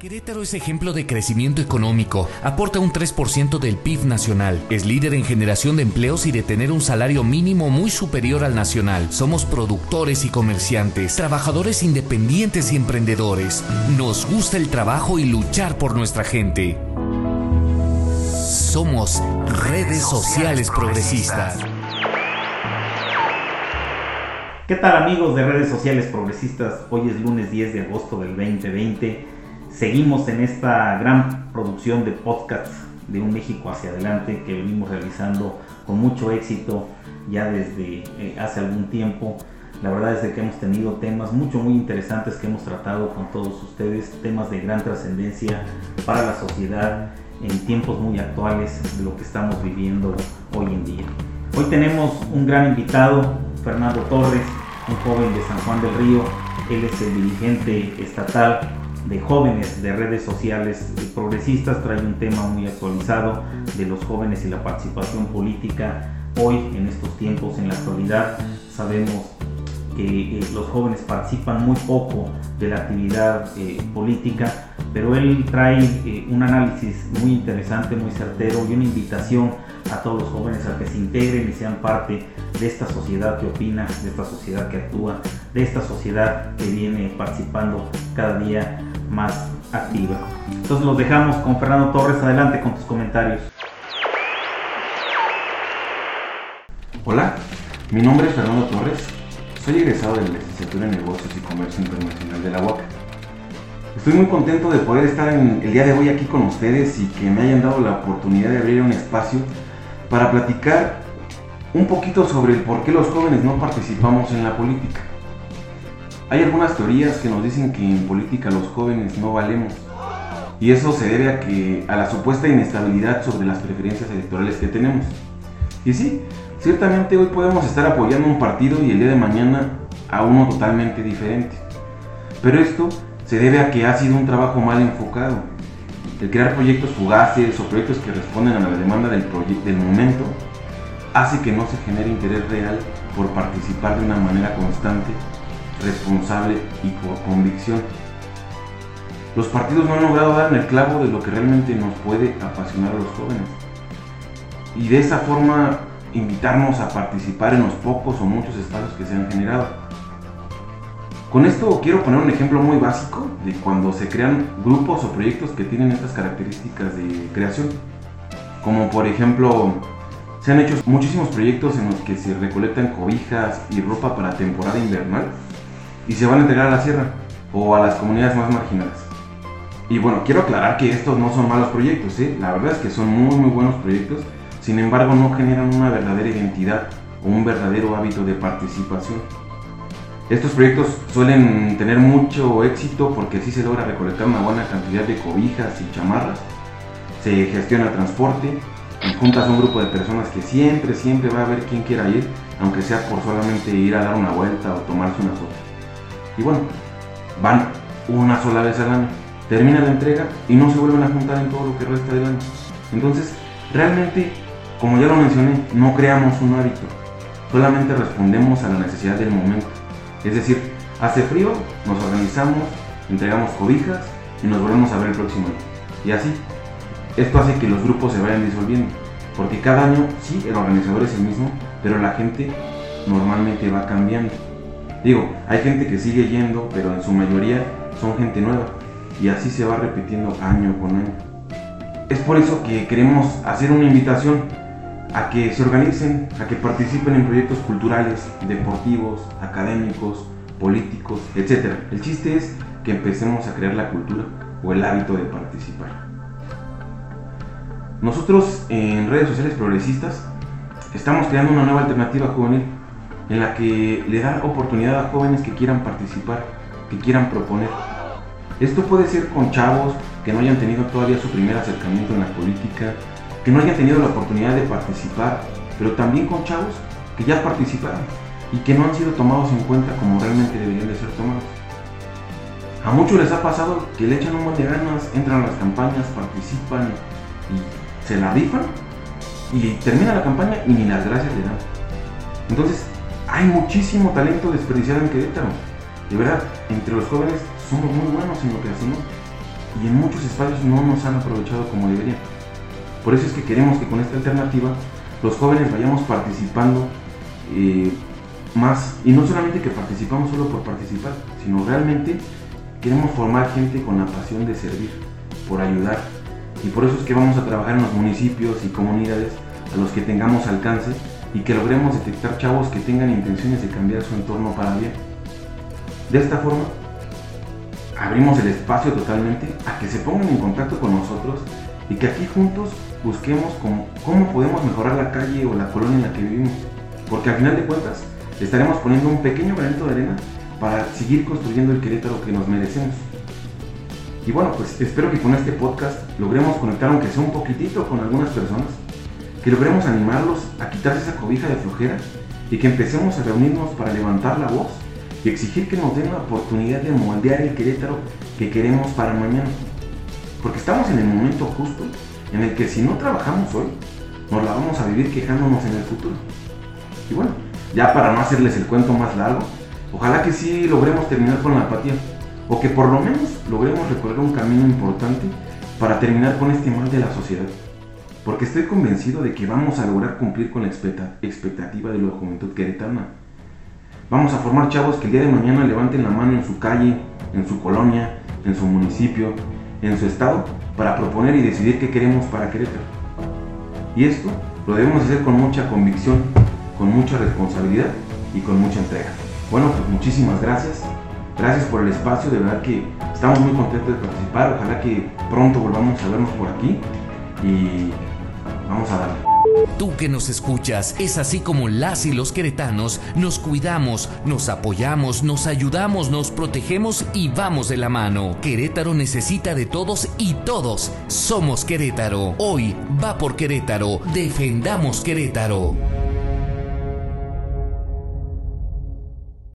Querétaro es ejemplo de crecimiento económico, aporta un 3% del PIB nacional, es líder en generación de empleos y de tener un salario mínimo muy superior al nacional. Somos productores y comerciantes, trabajadores independientes y emprendedores. Nos gusta el trabajo y luchar por nuestra gente. Somos redes sociales progresistas. ¿Qué tal amigos de redes sociales progresistas? Hoy es lunes 10 de agosto del 2020 Seguimos en esta gran producción de podcast de Un México hacia adelante que venimos realizando con mucho éxito ya desde eh, hace algún tiempo. La verdad es que hemos tenido temas mucho muy interesantes que hemos tratado con todos ustedes, temas de gran trascendencia para la sociedad en tiempos muy actuales de lo que estamos viviendo hoy en día. Hoy tenemos un gran invitado, Fernando Torres, un joven de San Juan del Río. Él es el dirigente estatal de jóvenes de redes sociales progresistas trae un tema muy actualizado de los jóvenes y la participación política hoy en estos tiempos en la actualidad. Sabemos que eh, los jóvenes participan muy poco de la actividad eh, política pero él trae eh, un análisis muy interesante muy certero y una invitación a todos los jóvenes a que se integren y sean parte de esta sociedad que opina, de esta sociedad que actúa, de esta sociedad que viene participando cada día más activa. Entonces los dejamos con Fernando Torres. Adelante con tus comentarios. Hola, mi nombre es Fernando Torres. Soy egresado de la licenciatura en Negocios y Comercio Internacional de la UAC. Estoy muy contento de poder estar en el día de hoy aquí con ustedes y que me hayan dado la oportunidad de abrir un espacio para platicar un poquito sobre el por qué los jóvenes no participamos en la política. Hay algunas teorías que nos dicen que en política los jóvenes no valemos. Y eso se debe a, que, a la supuesta inestabilidad sobre las preferencias electorales que tenemos. Y sí, ciertamente hoy podemos estar apoyando un partido y el día de mañana a uno totalmente diferente. Pero esto se debe a que ha sido un trabajo mal enfocado. El crear proyectos fugaces o proyectos que responden a la demanda del, del momento hace que no se genere interés real por participar de una manera constante responsable y por convicción. Los partidos no han logrado dar el clavo de lo que realmente nos puede apasionar a los jóvenes. Y de esa forma invitarnos a participar en los pocos o muchos espacios que se han generado. Con esto quiero poner un ejemplo muy básico de cuando se crean grupos o proyectos que tienen estas características de creación. Como por ejemplo, se han hecho muchísimos proyectos en los que se recolectan cobijas y ropa para temporada invernal y se van a entregar a la sierra o a las comunidades más marginadas. Y bueno, quiero aclarar que estos no son malos proyectos, ¿eh? la verdad es que son muy muy buenos proyectos, sin embargo no generan una verdadera identidad o un verdadero hábito de participación. Estos proyectos suelen tener mucho éxito porque así se logra recolectar una buena cantidad de cobijas y chamarras, se gestiona transporte y juntas un grupo de personas que siempre, siempre va a haber quien quiera ir, aunque sea por solamente ir a dar una vuelta o tomarse una foto. Y bueno, van una sola vez al año, termina la entrega y no se vuelven a juntar en todo lo que resta del año. Entonces, realmente, como ya lo mencioné, no creamos un hábito, solamente respondemos a la necesidad del momento. Es decir, hace frío, nos organizamos, entregamos cobijas y nos volvemos a ver el próximo año. Y así, esto hace que los grupos se vayan disolviendo, porque cada año sí, el organizador es el mismo, pero la gente normalmente va cambiando. Digo, hay gente que sigue yendo, pero en su mayoría son gente nueva. Y así se va repitiendo año con año. Es por eso que queremos hacer una invitación a que se organicen, a que participen en proyectos culturales, deportivos, académicos, políticos, etc. El chiste es que empecemos a crear la cultura o el hábito de participar. Nosotros en redes sociales progresistas estamos creando una nueva alternativa juvenil en la que le da oportunidad a jóvenes que quieran participar, que quieran proponer. Esto puede ser con chavos que no hayan tenido todavía su primer acercamiento en la política, que no hayan tenido la oportunidad de participar, pero también con chavos que ya participaron y que no han sido tomados en cuenta como realmente deberían de ser tomados. A muchos les ha pasado que le echan un montón de ganas, entran a las campañas, participan y se la rifan y termina la campaña y ni las gracias le dan. Entonces, hay muchísimo talento desperdiciado en Querétaro. De verdad, entre los jóvenes somos muy buenos en lo que hacemos y en muchos espacios no nos han aprovechado como deberían. Por eso es que queremos que con esta alternativa los jóvenes vayamos participando eh, más, y no solamente que participamos solo por participar, sino realmente queremos formar gente con la pasión de servir, por ayudar. Y por eso es que vamos a trabajar en los municipios y comunidades a los que tengamos alcance y que logremos detectar chavos que tengan intenciones de cambiar su entorno para bien. De esta forma, abrimos el espacio totalmente a que se pongan en contacto con nosotros y que aquí juntos busquemos cómo, podemos mejorar la calle o la colonia en la que vivimos. Porque al final de cuentas, estaremos poniendo un pequeño granito de arena para seguir construyendo el Querétaro que nos merecemos. Y bueno, pues espero que con este podcast logremos conectar aunque sea un poquitito con algunas personas, que logremos animarlos a quitarse esa cobija de flojera y que empecemos a reunirnos para levantar la voz y exigir que nos den la oportunidad de moldear el Querétaro que queremos para mañana. Porque estamos en el momento justo en el que si no trabajamos hoy, nos la vamos a vivir quejándonos en el futuro. Y bueno, ya para no hacerles el cuento más largo, ojalá que sí logremos terminar con la apatía, o que por lo menos logremos recorrer un camino importante para terminar con este mal de la sociedad. Porque estoy convencido de que vamos a lograr cumplir con la expectativa de la juventud queretana. Vamos a formar chavos que el día de mañana levanten la mano en su calle, en su colonia, en su municipio, en su estado, para proponer y decidir qué queremos para Querétaro. Y esto lo debemos hacer con mucha convicción, con mucha responsabilidad y con mucha entrega. Bueno, pues muchísimas gracias. Gracias por el espacio, de verdad que estamos muy contentos de participar. Ojalá que pronto volvamos a vernos por aquí y vamos a darle. Tú que nos escuchas, es así como las y los queretanos nos cuidamos, nos apoyamos, nos ayudamos, nos protegemos y vamos de la mano. Querétaro necesita de todos y todos somos Querétaro. Hoy va por Querétaro, defendamos Querétaro.